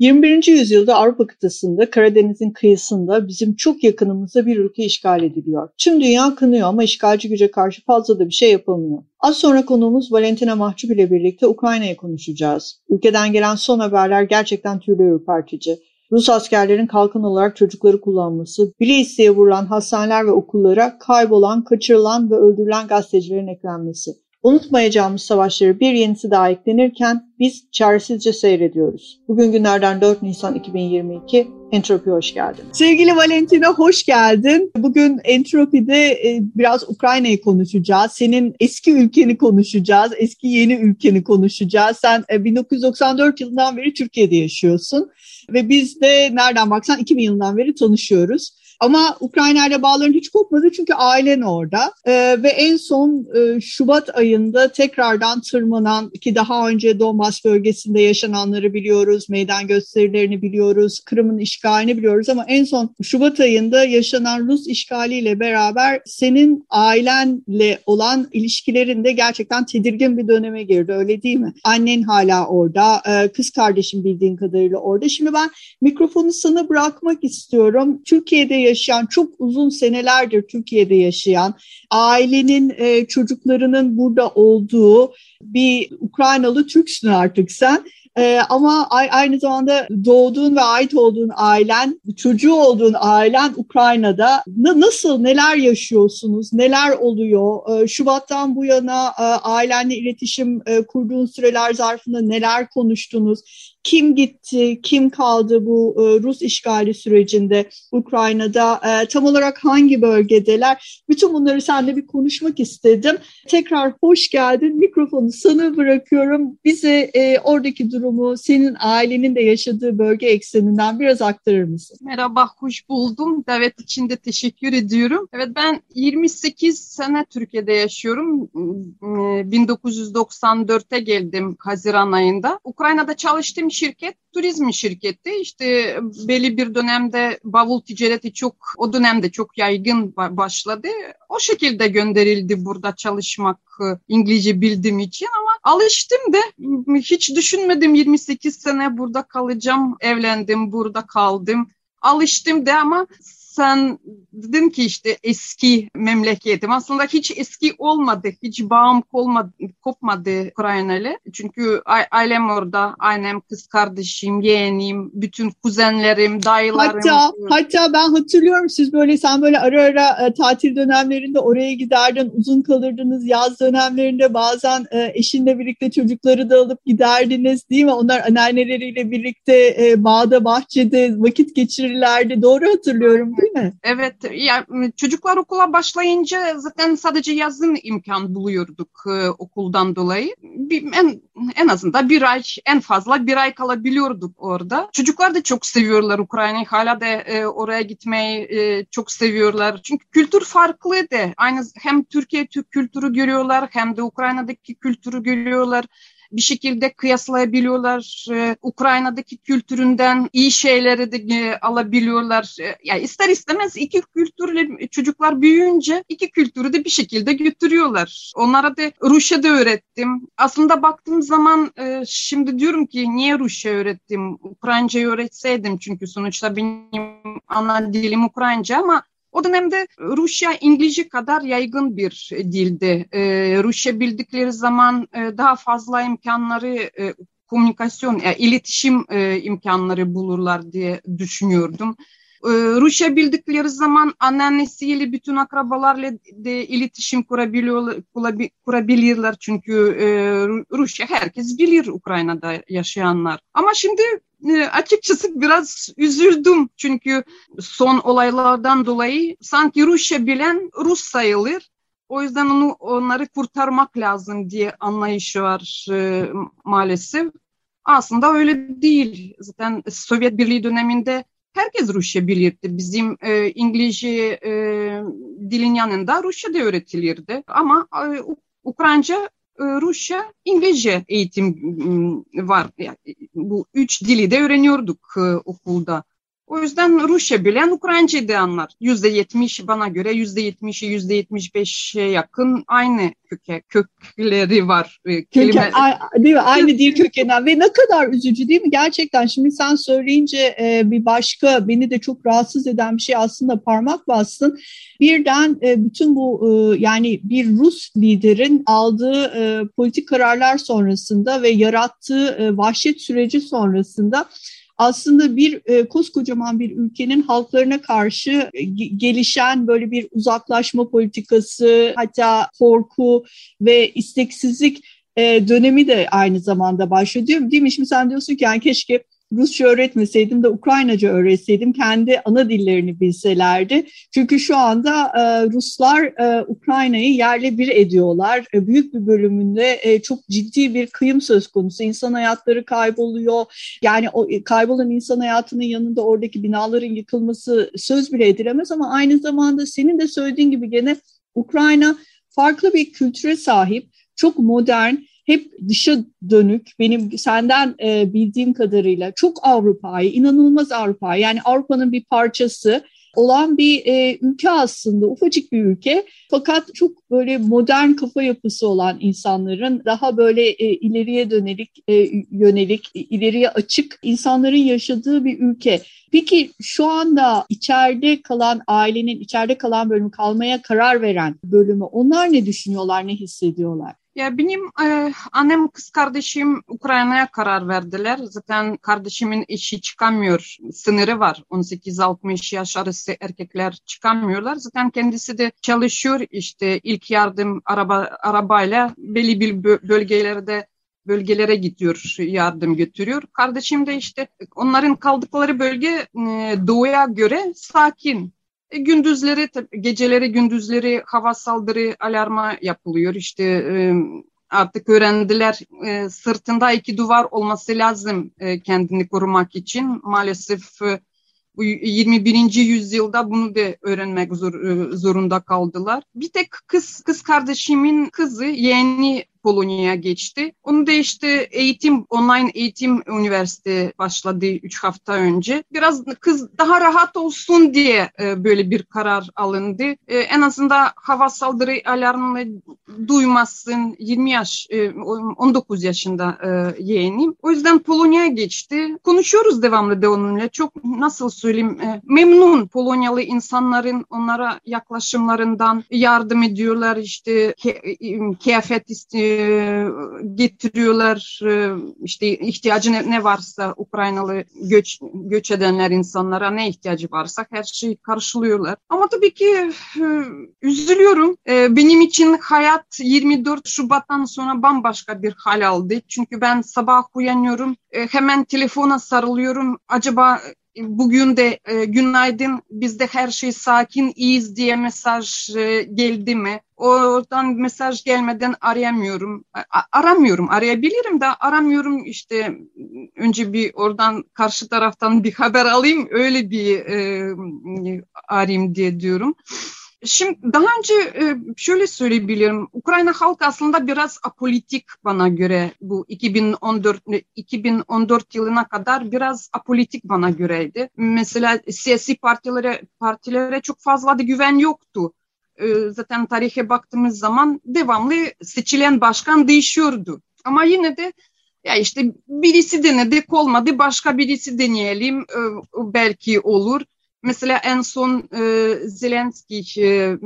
21. yüzyılda Avrupa kıtasında Karadeniz'in kıyısında bizim çok yakınımızda bir ülke işgal ediliyor. Tüm dünya kınıyor ama işgalci güce karşı fazla da bir şey yapılmıyor. Az sonra konuğumuz Valentina Mahcup ile birlikte Ukrayna'yı konuşacağız. Ülkeden gelen son haberler gerçekten tüyleri ürpertici. Rus askerlerin kalkan olarak çocukları kullanması, bile isteye vurulan hastaneler ve okullara kaybolan, kaçırılan ve öldürülen gazetecilerin eklenmesi. Unutmayacağımız savaşları bir yenisi daha eklenirken biz çaresizce seyrediyoruz. Bugün günlerden 4 Nisan 2022. Entropi hoş geldin. Sevgili Valentina hoş geldin. Bugün Entropi'de e, biraz Ukrayna'yı konuşacağız. Senin eski ülkeni konuşacağız. Eski yeni ülkeni konuşacağız. Sen 1994 e, yılından beri Türkiye'de yaşıyorsun. Ve biz de nereden baksan 2000 yılından beri tanışıyoruz. Ama Ukrayna ile bağların hiç kopmadı çünkü ailen orada. Ee, ve en son e, Şubat ayında tekrardan tırmanan ki daha önce Donbas bölgesinde yaşananları biliyoruz, meydan gösterilerini biliyoruz, Kırım'ın işgalini biliyoruz ama en son Şubat ayında yaşanan Rus işgaliyle beraber senin ailenle olan ilişkilerinde gerçekten tedirgin bir döneme girdi öyle değil mi? Annen hala orada, e, kız kardeşim bildiğin kadarıyla orada. Şimdi ben mikrofonu sana bırakmak istiyorum. Türkiye'de yaşayan, çok uzun senelerdir Türkiye'de yaşayan, ailenin, e, çocuklarının burada olduğu bir Ukraynalı Türksün artık sen. Ee, ama aynı zamanda doğduğun ve ait olduğun ailen, çocuğu olduğun ailen Ukrayna'da. N- nasıl, neler yaşıyorsunuz, neler oluyor? Ee, Şubat'tan bu yana e, ailenle iletişim e, kurduğun süreler zarfında neler konuştunuz? kim gitti, kim kaldı bu e, Rus işgali sürecinde Ukrayna'da, e, tam olarak hangi bölgedeler? Bütün bunları seninle bir konuşmak istedim. Tekrar hoş geldin. Mikrofonu sana bırakıyorum. Bize e, oradaki durumu, senin ailenin de yaşadığı bölge ekseninden biraz aktarır mısın? Merhaba, hoş buldum. Davet için de teşekkür ediyorum. Evet ben 28 sene Türkiye'de yaşıyorum. 1994'te geldim Haziran ayında. Ukrayna'da çalıştım şirket turizm şirketi. İşte belli bir dönemde bavul ticareti çok o dönemde çok yaygın başladı. O şekilde gönderildi burada çalışmak e, İngilizce bildiğim için ama alıştım da hiç düşünmedim 28 sene burada kalacağım. Evlendim, burada kaldım. Alıştım da ama sen dedin ki işte eski memleketim. Aslında hiç eski olmadı. Hiç bağım olmadı, kopmadı Ukrayna. Çünkü ailem orada. Annem, kız kardeşim, yeğenim, bütün kuzenlerim, dayılarım. Hatta, hatta ben hatırlıyorum siz böyle sen böyle ara ara e, tatil dönemlerinde oraya giderdin. Uzun kalırdınız. Yaz dönemlerinde bazen e, eşinle birlikte çocukları da alıp giderdiniz değil mi? Onlar anneanneleriyle birlikte e, bağda, bahçede vakit geçirirlerdi. Doğru hatırlıyorum değil mi? Evet, ya çocuklar okula başlayınca zaten sadece yazın imkan buluyorduk e, okuldan dolayı. Bir, en, en azından bir ay, en fazla bir ay kalabiliyorduk orada. Çocuklar da çok seviyorlar Ukrayna'yı. Hala da e, oraya gitmeyi e, çok seviyorlar. Çünkü kültür farklı da. Aynı hem Türkiye Türk kültürü görüyorlar hem de Ukrayna'daki kültürü görüyorlar bir şekilde kıyaslayabiliyorlar. Ee, Ukrayna'daki kültüründen iyi şeyleri de e, alabiliyorlar. E, yani ister istemez iki kültürle çocuklar büyüyünce iki kültürü de bir şekilde götürüyorlar. Onlara da Rusça da öğrettim. Aslında baktığım zaman e, şimdi diyorum ki niye Rusça öğrettim? Ukraynca öğretseydim çünkü sonuçta benim ana dilim Ukraynca ama o dönemde Rusya İngilizce kadar yaygın bir dildi. E, Rusya bildikleri zaman e, daha fazla imkanları e, komünikasyon, yani iletişim e, imkanları bulurlar diye düşünüyordum. E, Rusya bildikleri zaman anneannesiyle bütün akrabalarla de iletişim kurabiliyorlar, kurabilirler çünkü e, Rusya herkes bilir Ukrayna'da yaşayanlar. Ama şimdi e, açıkçası biraz üzüldüm çünkü son olaylardan dolayı sanki Rusça bilen Rus sayılır. O yüzden onu onları kurtarmak lazım diye anlayışı var e, maalesef. Aslında öyle değil. Zaten Sovyet Birliği döneminde herkes Rusça bilirdi. Bizim e, İngilizce e, dilin yanında Rusça da öğretilirdi. Ama e, Ukraynaca e, Rusça, İngilizce eğitim var. Yani bu üç dili de öğreniyorduk e, okulda. O yüzden Rusça bilen Ukraynacayı da anlar. Yüzde yetmiş bana göre yüzde yetmişi yüzde yetmiş beşe yakın aynı köke, kökleri var. E, kelime. Köken, değil mi? Aynı dil kökeninden ve ne kadar üzücü değil mi? Gerçekten şimdi sen söyleyince e, bir başka beni de çok rahatsız eden bir şey aslında parmak bastın. Birden e, bütün bu e, yani bir Rus liderin aldığı e, politik kararlar sonrasında ve yarattığı e, vahşet süreci sonrasında aslında bir e, koskocaman bir ülkenin halklarına karşı e, gelişen böyle bir uzaklaşma politikası, hatta korku ve isteksizlik e, dönemi de aynı zamanda başlıyor. Değil mi? Şimdi sen diyorsun ki yani keşke Rusça öğretmeseydim de Ukraynaca öğretseydim kendi ana dillerini bilselerdi. Çünkü şu anda e, Ruslar e, Ukrayna'yı yerle bir ediyorlar. E, büyük bir bölümünde çok ciddi bir kıyım söz konusu. İnsan hayatları kayboluyor. Yani o kaybolan insan hayatının yanında oradaki binaların yıkılması söz bile edilemez ama aynı zamanda senin de söylediğin gibi gene Ukrayna farklı bir kültüre sahip, çok modern, hep dışa dönük benim senden e, bildiğim kadarıyla çok Avrupa'yı, inanılmaz Avrupa yani Avrupa'nın bir parçası olan bir e, ülke aslında ufacık bir ülke fakat çok böyle modern kafa yapısı olan insanların daha böyle e, ileriye dönelik e, yönelik ileriye açık insanların yaşadığı bir ülke. Peki şu anda içeride kalan ailenin içeride kalan bölümü kalmaya karar veren bölümü onlar ne düşünüyorlar ne hissediyorlar? Ya benim e, annem kız kardeşim Ukrayna'ya karar verdiler. Zaten kardeşimin eşi çıkamıyor. Sınırı var. 18-60 yaş arası erkekler çıkamıyorlar. Zaten kendisi de çalışıyor. İşte ilk yardım araba arabayla belli bir bölgelerde bölgelere gidiyor, yardım götürüyor. Kardeşim de işte onların kaldıkları bölge e, doğuya göre sakin. E, gündüzleri, geceleri gündüzleri hava saldırı alarma yapılıyor. İşte e, artık öğrendiler e, sırtında iki duvar olması lazım kendini korumak için. Maalesef bu 21. yüzyılda bunu da öğrenmek zor, zorunda kaldılar. Bir tek kız kız kardeşimin kızı yeğeni Polonya'ya geçti. Onu da işte eğitim, online eğitim üniversite başladı 3 hafta önce. Biraz kız daha rahat olsun diye e, böyle bir karar alındı. E, en azından hava saldırı alarmını duymasın. 20 yaş, e, 19 yaşında e, yeğenim. O yüzden Polonya'ya geçti. Konuşuyoruz devamlı da onunla. Çok nasıl söyleyeyim memnun Polonyalı insanların onlara yaklaşımlarından yardım ediyorlar. İşte ke, kıyafet istiyor getiriyorlar işte ihtiyacı ne, ne varsa Ukraynalı göç, göç edenler insanlara ne ihtiyacı varsa her şeyi karşılıyorlar. Ama tabii ki üzülüyorum. Benim için hayat 24 Şubat'tan sonra bambaşka bir hal aldı. Çünkü ben sabah uyanıyorum hemen telefona sarılıyorum. Acaba bugün de e, günaydın bizde her şey sakin iyiyiz diye mesaj e, geldi mi? Oradan mesaj gelmeden arayamıyorum. A, aramıyorum. Arayabilirim de aramıyorum işte önce bir oradan karşı taraftan bir haber alayım öyle bir e, arayayım diye diyorum. Şimdi daha önce e, şöyle söyleyebilirim. Ukrayna halkı aslında biraz apolitik bana göre bu 2014 2014 yılına kadar biraz apolitik bana göreydi. Mesela siyasi partilere partilere çok fazla da güven yoktu. E, zaten tarihe baktığımız zaman devamlı seçilen başkan değişiyordu. Ama yine de ya işte birisi denedi olmadı başka birisi deneyelim e, belki olur. Mesela en son e, Zelenski, e,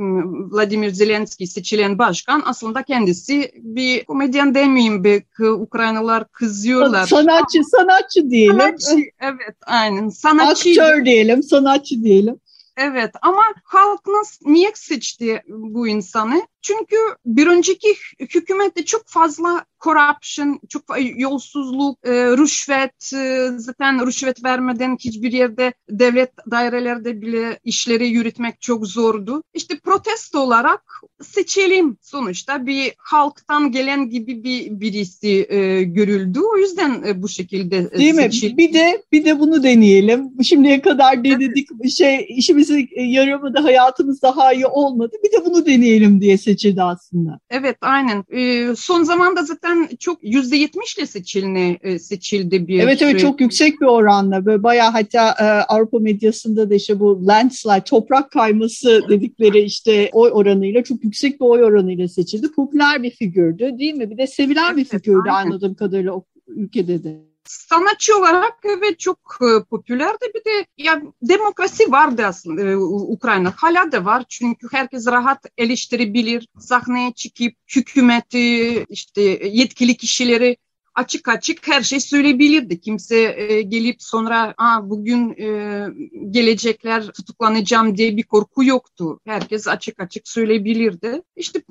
Vladimir Zelenski seçilen başkan aslında kendisi bir komedyen demeyeyim be Ukraynalılar kızıyorlar. Sanatçı, sanatçı diyelim. Sanatçı, evet aynen. Sanatçı. Aktör diyelim, sanatçı diyelim. Evet ama halk nasıl, niye seçti bu insanı? Çünkü bir önceki hükümette çok fazla corruption, çok yolsuzluk, e, rüşvet, e, zaten rüşvet vermeden hiçbir yerde devlet dairelerde bile işleri yürütmek çok zordu. İşte protesto olarak seçelim sonuçta bir halktan gelen gibi bir birisi e, görüldü. O yüzden e, bu şekilde e, Değil seçildi. mi? Bir de bir de bunu deneyelim. Şimdiye kadar denedik evet. şey işimizi yaramadı, hayatımız daha iyi olmadı. Bir de bunu deneyelim diye seçildi aslında. Evet, aynen. E, son zamanda zaten çok yüzde yetmişle seçildi, e, seçildi bir. Evet evet çok yüksek bir oranla. Böyle bayağı hatta e, Avrupa medyasında da işte bu landslide, toprak kayması dedikleri işte oy oranıyla çok yüksek bir oy oranıyla seçildi. Popüler bir figürdü değil mi? Bir de sevilen evet, bir figürdü aynen. anladığım kadarıyla o ülkede de sanatçı olarak evet çok e, popülerdi. Bir de ya demokrasi vardı aslında e, Ukrayna. Hala da var çünkü herkes rahat eleştirebilir. Sahneye çıkıp hükümeti, işte yetkili kişileri açık açık her şey söyleyebilirdi. Kimse e, gelip sonra Aa, bugün e, gelecekler tutuklanacağım diye bir korku yoktu. Herkes açık açık söyleyebilirdi. İşte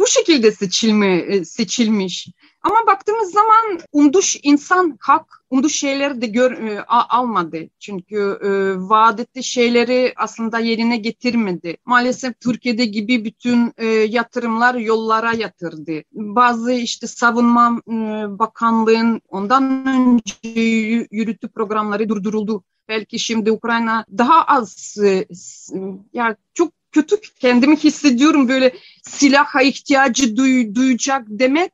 bu şekilde seçilme e, seçilmiş. Ama baktığımız zaman umduş insan hak, umduş şeyleri de gör, e, almadı. Çünkü e, vaat şeyleri aslında yerine getirmedi. Maalesef Türkiye'de gibi bütün e, yatırımlar yollara yatırdı. Bazı işte savunma e, bakanlığın ondan önce yürüttü programları durduruldu. Belki şimdi Ukrayna daha az e, ya çok kötü kendimi hissediyorum böyle silaha ihtiyacı duy, duyacak demek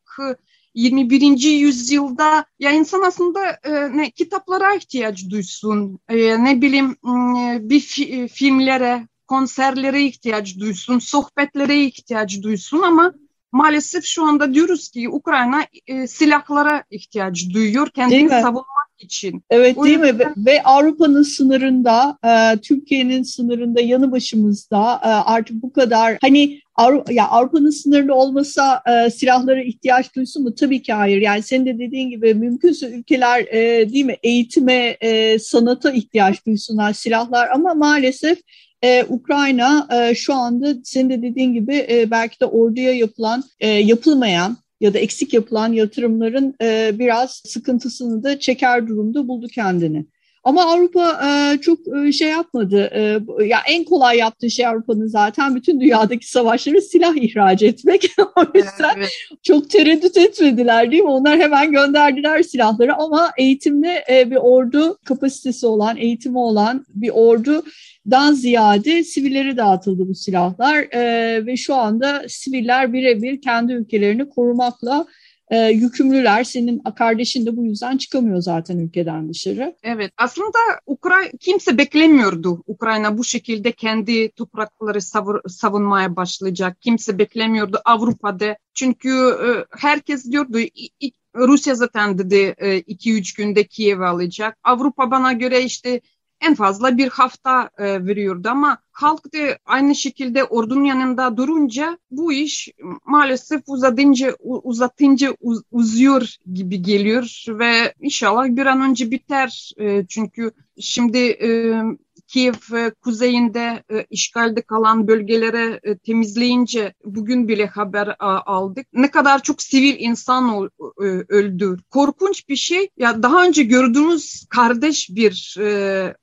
21. yüzyılda ya insan aslında e, ne kitaplara ihtiyaç duysun, e, ne bileyim e, bir fi, filmlere, konserlere ihtiyaç duysun, sohbetlere ihtiyaç duysun ama maalesef şu anda diyoruz ki Ukrayna e, silahlara ihtiyaç duyuyor kendini savunmak için. Evet o değil yüzden... mi? Ve Avrupa'nın sınırında, e, Türkiye'nin sınırında, yanı başımızda e, artık bu kadar hani Avrupa, ya Avrupa'nın sınırlı olmasa e, silahlara ihtiyaç duysun mu? Tabii ki hayır. Yani senin de dediğin gibi mümkünse ülkeler e, değil mi eğitime, e, sanata ihtiyaç duysunlar silahlar ama maalesef ee, Ukrayna e, şu anda senin de dediğin gibi e, belki de orduya yapılan, e, yapılmayan ya da eksik yapılan yatırımların e, biraz sıkıntısını da çeker durumda buldu kendini. Ama Avrupa e, çok e, şey yapmadı. E, ya en kolay yaptığı şey Avrupa'nın zaten bütün dünyadaki savaşları silah ihraç etmek. o yüzden evet. çok tereddüt etmediler değil mi? Onlar hemen gönderdiler silahları ama eğitimli e, bir ordu kapasitesi olan, eğitimi olan bir ordu dan ziyade sivillere dağıtıldı bu silahlar e, ve şu anda siviller birebir kendi ülkelerini korumakla e, yükümlüler. Senin kardeşin de bu yüzden çıkamıyor zaten ülkeden dışarı. Evet aslında Ukrayna kimse beklemiyordu Ukrayna bu şekilde kendi toprakları savur, savunmaya başlayacak. Kimse beklemiyordu Avrupa'da. Çünkü e, herkes diyordu Rusya zaten dedi 2-3 e, günde Kiev'i alacak. Avrupa bana göre işte en fazla bir hafta e, veriyordu. Ama halk da aynı şekilde ordunun yanında durunca bu iş maalesef uzatınca uzatınca uz, uzuyor gibi geliyor ve inşallah bir an önce biter. E, çünkü şimdi e, Kiev e, kuzeyinde e, işgalde kalan bölgelere e, temizleyince bugün bile haber aldık. Ne kadar çok sivil insan öldü. Korkunç bir şey. Ya daha önce gördüğümüz kardeş bir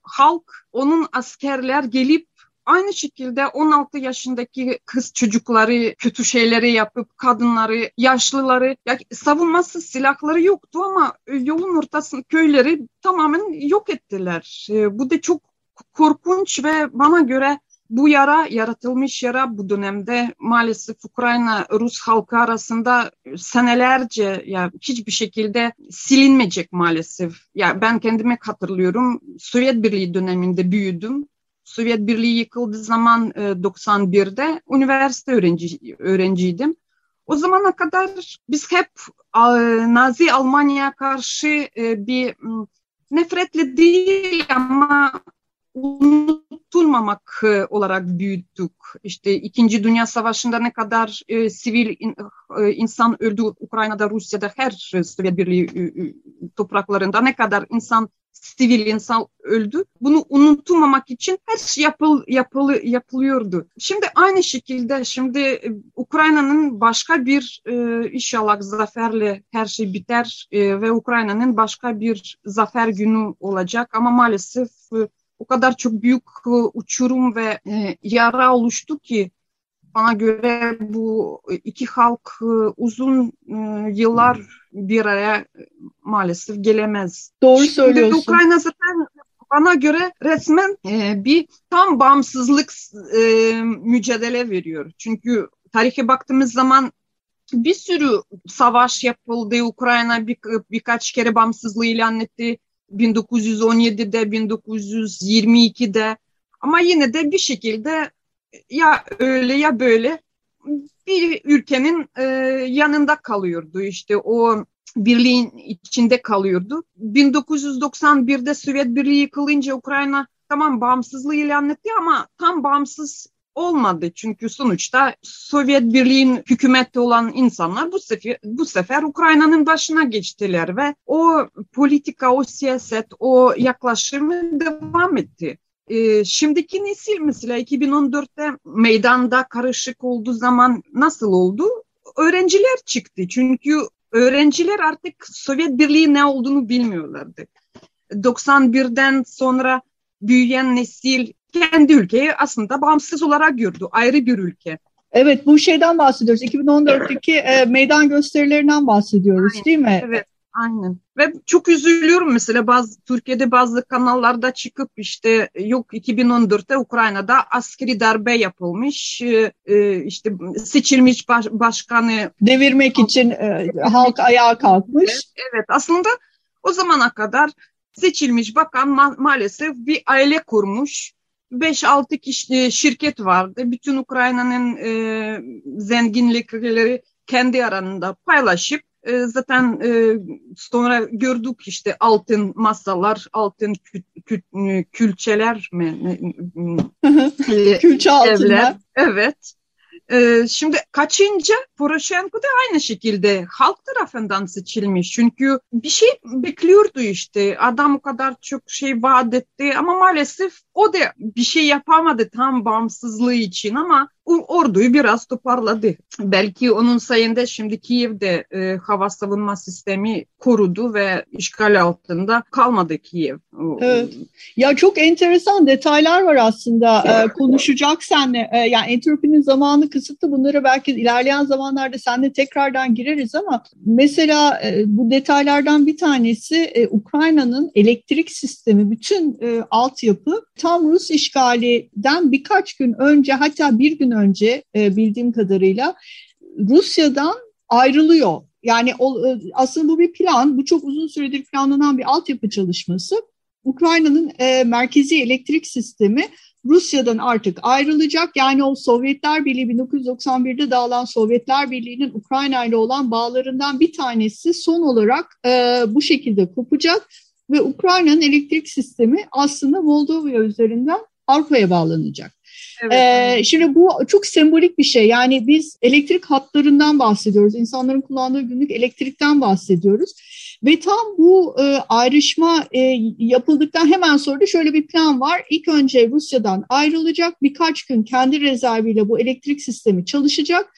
halk, onun askerler gelip Aynı şekilde 16 yaşındaki kız çocukları kötü şeyleri yapıp kadınları, yaşlıları ya savunması silahları yoktu ama yolun ortasında köyleri tamamen yok ettiler. Bu da çok korkunç ve bana göre bu yara, yaratılmış yara bu dönemde maalesef Ukrayna Rus halkı arasında senelerce ya hiçbir şekilde silinmeyecek maalesef. Ya ben kendime hatırlıyorum. Sovyet Birliği döneminde büyüdüm. Sovyet Birliği yıkıldığı zaman 91'de üniversite öğrenci, öğrenciydim. O zamana kadar biz hep Nazi Almanya'ya karşı e, bir nefretle değil ama unutulmamak e, olarak büyüttük. İşte İkinci Dünya Savaşı'nda ne kadar e, sivil in, e, insan öldü Ukrayna'da, Rusya'da, her Sovyet Birliği e, topraklarında ne kadar insan sivil insan öldü. Bunu unutmamak için her şey yapıl, yapılı, yapılıyordu. Şimdi aynı şekilde şimdi e, Ukrayna'nın başka bir e, inşallah zaferle her şey biter e, ve Ukrayna'nın başka bir zafer günü olacak ama maalesef e, o kadar çok büyük e, uçurum ve e, yara oluştu ki bana göre bu iki halk e, uzun yıllar bir araya maalesef gelemez. Doğru Şimdi söylüyorsun. Ukrayna zaten bana göre resmen bir tam bağımsızlık mücadele veriyor. Çünkü tarihe baktığımız zaman bir sürü savaş yapıldı. Ukrayna bir, birkaç kere bağımsızlığı ilan etti. 1917'de, 1922'de ama yine de bir şekilde ya öyle ya böyle bir ülkenin e, yanında kalıyordu işte o birliğin içinde kalıyordu. 1991'de Sovyet Birliği yıkılınca Ukrayna tamam bağımsızlığı ilan etti ama tam bağımsız olmadı. Çünkü sonuçta Sovyet Birliği'nin hükümette olan insanlar bu sefer, bu sefer Ukrayna'nın başına geçtiler ve o politika, o siyaset, o yaklaşımı devam etti. E, şimdiki nesil mesela 2014'te meydanda karışık olduğu zaman nasıl oldu? Öğrenciler çıktı. Çünkü öğrenciler artık Sovyet Birliği ne olduğunu bilmiyorlardı. 91'den sonra büyüyen nesil kendi ülkeyi aslında bağımsız olarak gördü. Ayrı bir ülke. Evet bu şeyden bahsediyoruz. 2014'teki e, meydan gösterilerinden bahsediyoruz Aynen, değil mi? Evet. Aynen. Ve çok üzülüyorum mesela bazı Türkiye'de bazı kanallarda çıkıp işte yok 2014'te Ukrayna'da askeri darbe yapılmış e, e, işte seçilmiş baş, başkanı devirmek için e, halk ayağa kalkmış. Evet, evet aslında o zamana kadar seçilmiş bakan ma maalesef bir aile kurmuş. 5-6 kişi e, şirket vardı. Bütün Ukrayna'nın e, zenginlikleri kendi arasında paylaşıp e, zaten e, sonra gördük işte altın masalar, altın kü, kü, külçeler mi? Külçe altınlar. Evet. Ee, şimdi kaçıncı Poroshenko da aynı şekilde halk tarafından seçilmiş. Çünkü bir şey bekliyordu işte. Adam o kadar çok şey vaat etti ama maalesef o da bir şey yapamadı tam bağımsızlığı için ama orduyu biraz toparladı. Belki onun sayende şimdi Kiev'de e, hava savunma sistemi korudu ve işgal altında kalmadı Kiev. Evet. Ya çok enteresan detaylar var aslında e, konuşacak senle. E, yani entropinin zamanı kısıtlı. Bunlara belki ilerleyen zamanlarda senle tekrardan gireriz ama mesela e, bu detaylardan bir tanesi e, Ukrayna'nın elektrik sistemi, bütün e, altyapı tam Rus işgalinden birkaç gün önce hatta bir gün önce e, bildiğim kadarıyla Rusya'dan ayrılıyor. Yani e, aslında bu bir plan, bu çok uzun süredir planlanan bir altyapı çalışması. Ukrayna'nın e, merkezi elektrik sistemi Rusya'dan artık ayrılacak. Yani o Sovyetler Birliği 1991'de dağılan Sovyetler Birliği'nin Ukrayna ile olan bağlarından bir tanesi son olarak bu şekilde kopacak ve Ukrayna'nın elektrik sistemi aslında Moldova üzerinden Avrupa'ya bağlanacak. Evet, ee, şimdi bu çok sembolik bir şey. Yani biz elektrik hatlarından bahsediyoruz. İnsanların kullandığı günlük elektrikten bahsediyoruz. Ve tam bu e, ayrışma e, yapıldıktan hemen sonra da şöyle bir plan var. İlk önce Rusya'dan ayrılacak. Birkaç gün kendi rezerviyle bu elektrik sistemi çalışacak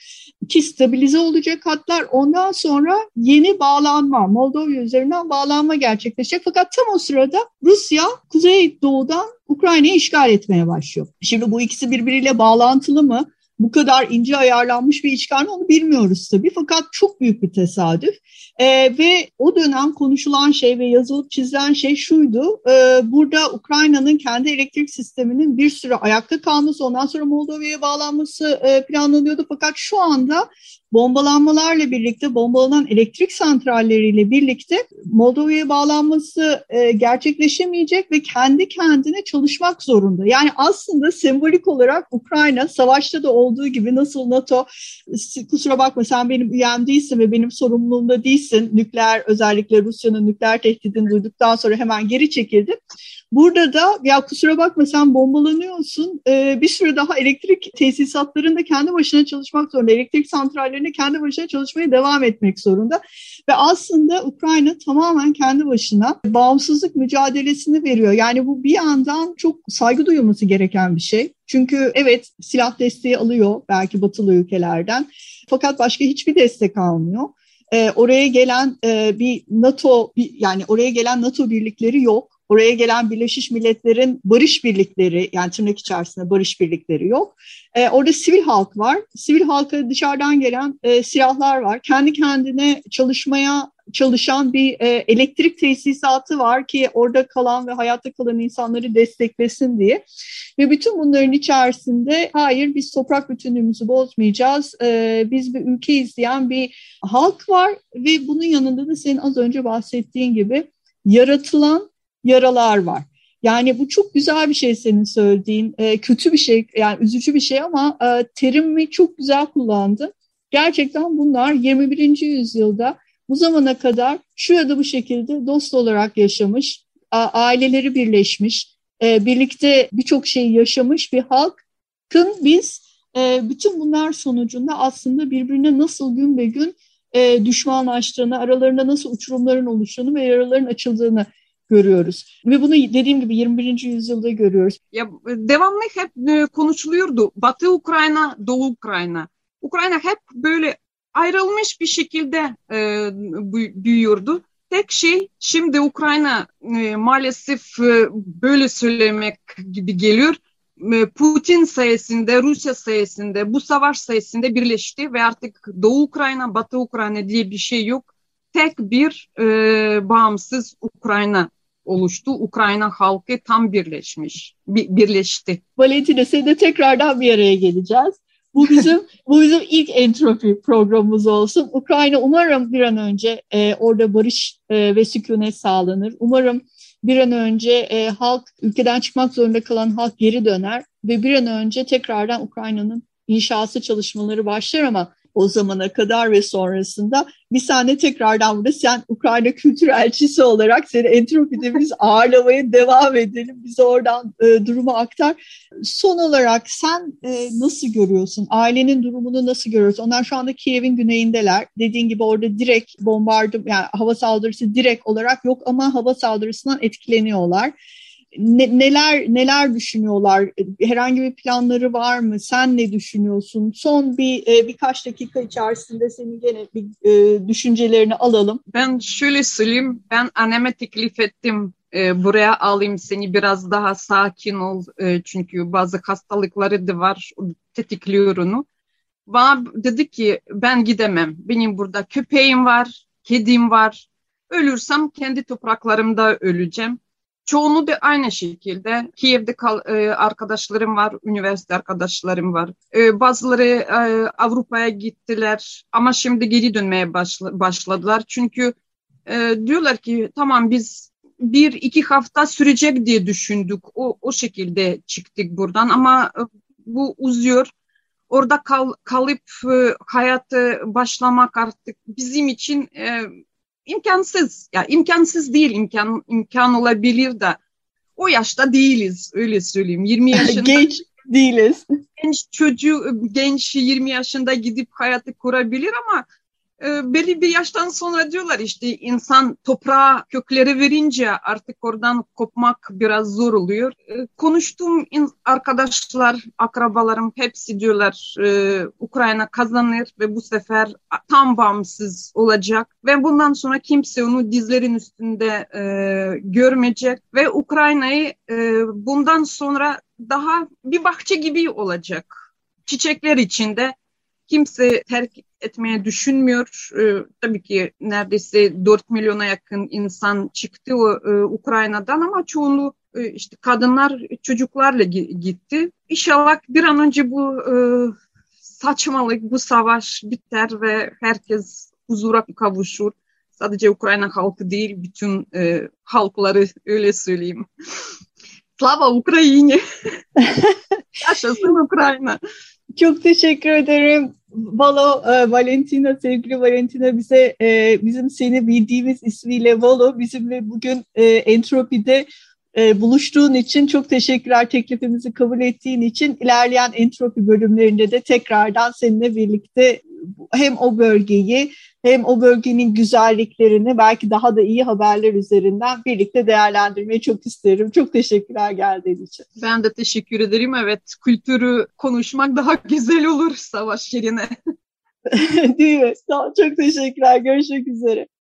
ki stabilize olacak hatlar. Ondan sonra yeni bağlanma, Moldova üzerinden bağlanma gerçekleşecek. Fakat tam o sırada Rusya kuzey doğudan Ukrayna'yı işgal etmeye başlıyor. Şimdi bu ikisi birbiriyle bağlantılı mı? Bu kadar ince ayarlanmış bir mi onu bilmiyoruz tabii. Fakat çok büyük bir tesadüf. E, ve o dönem konuşulan şey ve yazılıp çizilen şey şuydu. E, burada Ukrayna'nın kendi elektrik sisteminin bir süre ayakta kalması, ondan sonra Moldova'ya bağlanması e, planlanıyordu. Fakat şu anda bombalanmalarla birlikte, bombalanan elektrik santralleriyle birlikte Moldova'ya bağlanması e, gerçekleşemeyecek ve kendi kendine çalışmak zorunda. Yani aslında sembolik olarak Ukrayna savaşta da olduğu gibi nasıl NATO, kusura bakma sen benim üyem değilsin ve benim sorumluluğumda değilsin, nükleer özellikle Rusya'nın nükleer tehdidini duyduktan sonra hemen geri çekildi. Burada da ya kusura bakma sen bombalanıyorsun. Ee, bir süre daha elektrik tesisatlarında kendi başına çalışmak zorunda. Elektrik santrallerinde kendi başına çalışmaya devam etmek zorunda. Ve aslında Ukrayna tamamen kendi başına bağımsızlık mücadelesini veriyor. Yani bu bir yandan çok saygı duyulması gereken bir şey. Çünkü evet silah desteği alıyor belki batılı ülkelerden. Fakat başka hiçbir destek almıyor. Ee, oraya gelen e, bir NATO bir, yani oraya gelen NATO birlikleri yok. Oraya gelen Birleşmiş Milletler'in barış birlikleri yani tırnak içerisinde barış birlikleri yok. Ee, orada sivil halk var. Sivil halka dışarıdan gelen e, silahlar var. Kendi kendine çalışmaya çalışan bir e, elektrik tesisatı var ki orada kalan ve hayatta kalan insanları desteklesin diye. Ve bütün bunların içerisinde hayır biz toprak bütünlüğümüzü bozmayacağız. E, biz bir ülke izleyen bir halk var ve bunun yanında da senin az önce bahsettiğin gibi yaratılan yaralar var. Yani bu çok güzel bir şey senin söylediğin. E, kötü bir şey, yani üzücü bir şey ama e, terimi çok güzel kullandın. Gerçekten bunlar 21. yüzyılda bu zamana kadar şu ya bu şekilde dost olarak yaşamış, aileleri birleşmiş, e, birlikte birçok şeyi yaşamış bir halkın biz e, bütün bunlar sonucunda aslında birbirine nasıl gün be gün e, düşmanlaştığını, aralarında nasıl uçurumların oluştuğunu ve yaraların açıldığını görüyoruz. Ve bunu dediğim gibi 21. yüzyılda görüyoruz. Ya devamlı hep konuşuluyordu. Batı Ukrayna, Doğu Ukrayna. Ukrayna hep böyle ayrılmış bir şekilde e, büyüyordu. Tek şey şimdi Ukrayna e, maalesef e, böyle söylemek gibi geliyor. E, Putin sayesinde, Rusya sayesinde, bu savaş sayesinde birleşti ve artık Doğu Ukrayna, Batı Ukrayna diye bir şey yok. Tek bir e, bağımsız Ukrayna oluştu. Ukrayna halkı tam birleşmiş, birleşti. Valentina seni de tekrardan bir araya geleceğiz. Bu bizim bu bizim ilk entropi programımız olsun. Ukrayna umarım bir an önce e, orada barış e, ve sükunet sağlanır. Umarım bir an önce e, halk ülkeden çıkmak zorunda kalan halk geri döner ve bir an önce tekrardan Ukrayna'nın inşası çalışmaları başlar ama o zamana kadar ve sonrasında bir sahne tekrardan burada sen Ukrayna kültür elçisi olarak seni entropide biz ağırlamaya devam edelim. Bize oradan e, durumu aktar. Son olarak sen e, nasıl görüyorsun? Ailenin durumunu nasıl görüyorsun? Onlar şu anda Kiev'in güneyindeler. Dediğin gibi orada direkt bombardı yani hava saldırısı direkt olarak yok ama hava saldırısından etkileniyorlar ne, neler neler düşünüyorlar? Herhangi bir planları var mı? Sen ne düşünüyorsun? Son bir e, birkaç dakika içerisinde senin gene bir e, düşüncelerini alalım. Ben şöyle söyleyeyim. Ben anneme teklif ettim e, buraya alayım seni biraz daha sakin ol e, çünkü bazı hastalıkları da var tetikliyor onu. Bana dedi ki ben gidemem. Benim burada köpeğim var, kedim var. Ölürsem kendi topraklarımda öleceğim. Çoğunu da aynı şekilde. Kiev'de kal, e, arkadaşlarım var, üniversite arkadaşlarım var. E, bazıları e, Avrupa'ya gittiler ama şimdi geri dönmeye başla, başladılar. Çünkü e, diyorlar ki tamam biz bir iki hafta sürecek diye düşündük. O, o şekilde çıktık buradan ama e, bu uzuyor. Orada kal, kalıp e, hayatı başlamak artık bizim için e, imkansız. Ya imkansız değil, imkan imkan olabilir de o yaşta değiliz öyle söyleyeyim. 20 yaşında genç değiliz. Genç çocuğu genç 20 yaşında gidip hayatı kurabilir ama e, belli bir yaştan sonra diyorlar işte insan toprağa kökleri verince artık oradan kopmak biraz zor oluyor. E, konuştuğum arkadaşlar, akrabalarım hepsi diyorlar e, Ukrayna kazanır ve bu sefer tam bağımsız olacak ve bundan sonra kimse onu dizlerin üstünde e, görmeyecek ve Ukrayna'yı e, bundan sonra daha bir bahçe gibi olacak. Çiçekler içinde kimse terk etmeye düşünmüyor. Ee, tabii ki neredeyse 4 milyona yakın insan çıktı e, Ukrayna'dan ama çoğunluğu e, işte kadınlar çocuklarla gitti. İnşallah bir an önce bu e, saçmalık, bu savaş biter ve herkes huzura kavuşur. Sadece Ukrayna halkı değil, bütün e, halkları öyle söyleyeyim. Slava Ukrayini. Yaşasın Ukrayna. Çok teşekkür ederim. Valo, e, Valentina, sevgili Valentina bize e, bizim seni bildiğimiz ismiyle Valo bizimle bugün e, Entropi'de e, buluştuğun için çok teşekkürler. Teklifimizi kabul ettiğin için ilerleyen entropi bölümlerinde de tekrardan seninle birlikte hem o bölgeyi hem o bölgenin güzelliklerini belki daha da iyi haberler üzerinden birlikte değerlendirmeyi çok isterim. Çok teşekkürler geldiğin için. Ben de teşekkür ederim. Evet, kültürü konuşmak daha güzel olur savaş yerine. Değil mi? Çok teşekkürler. Görüşmek üzere.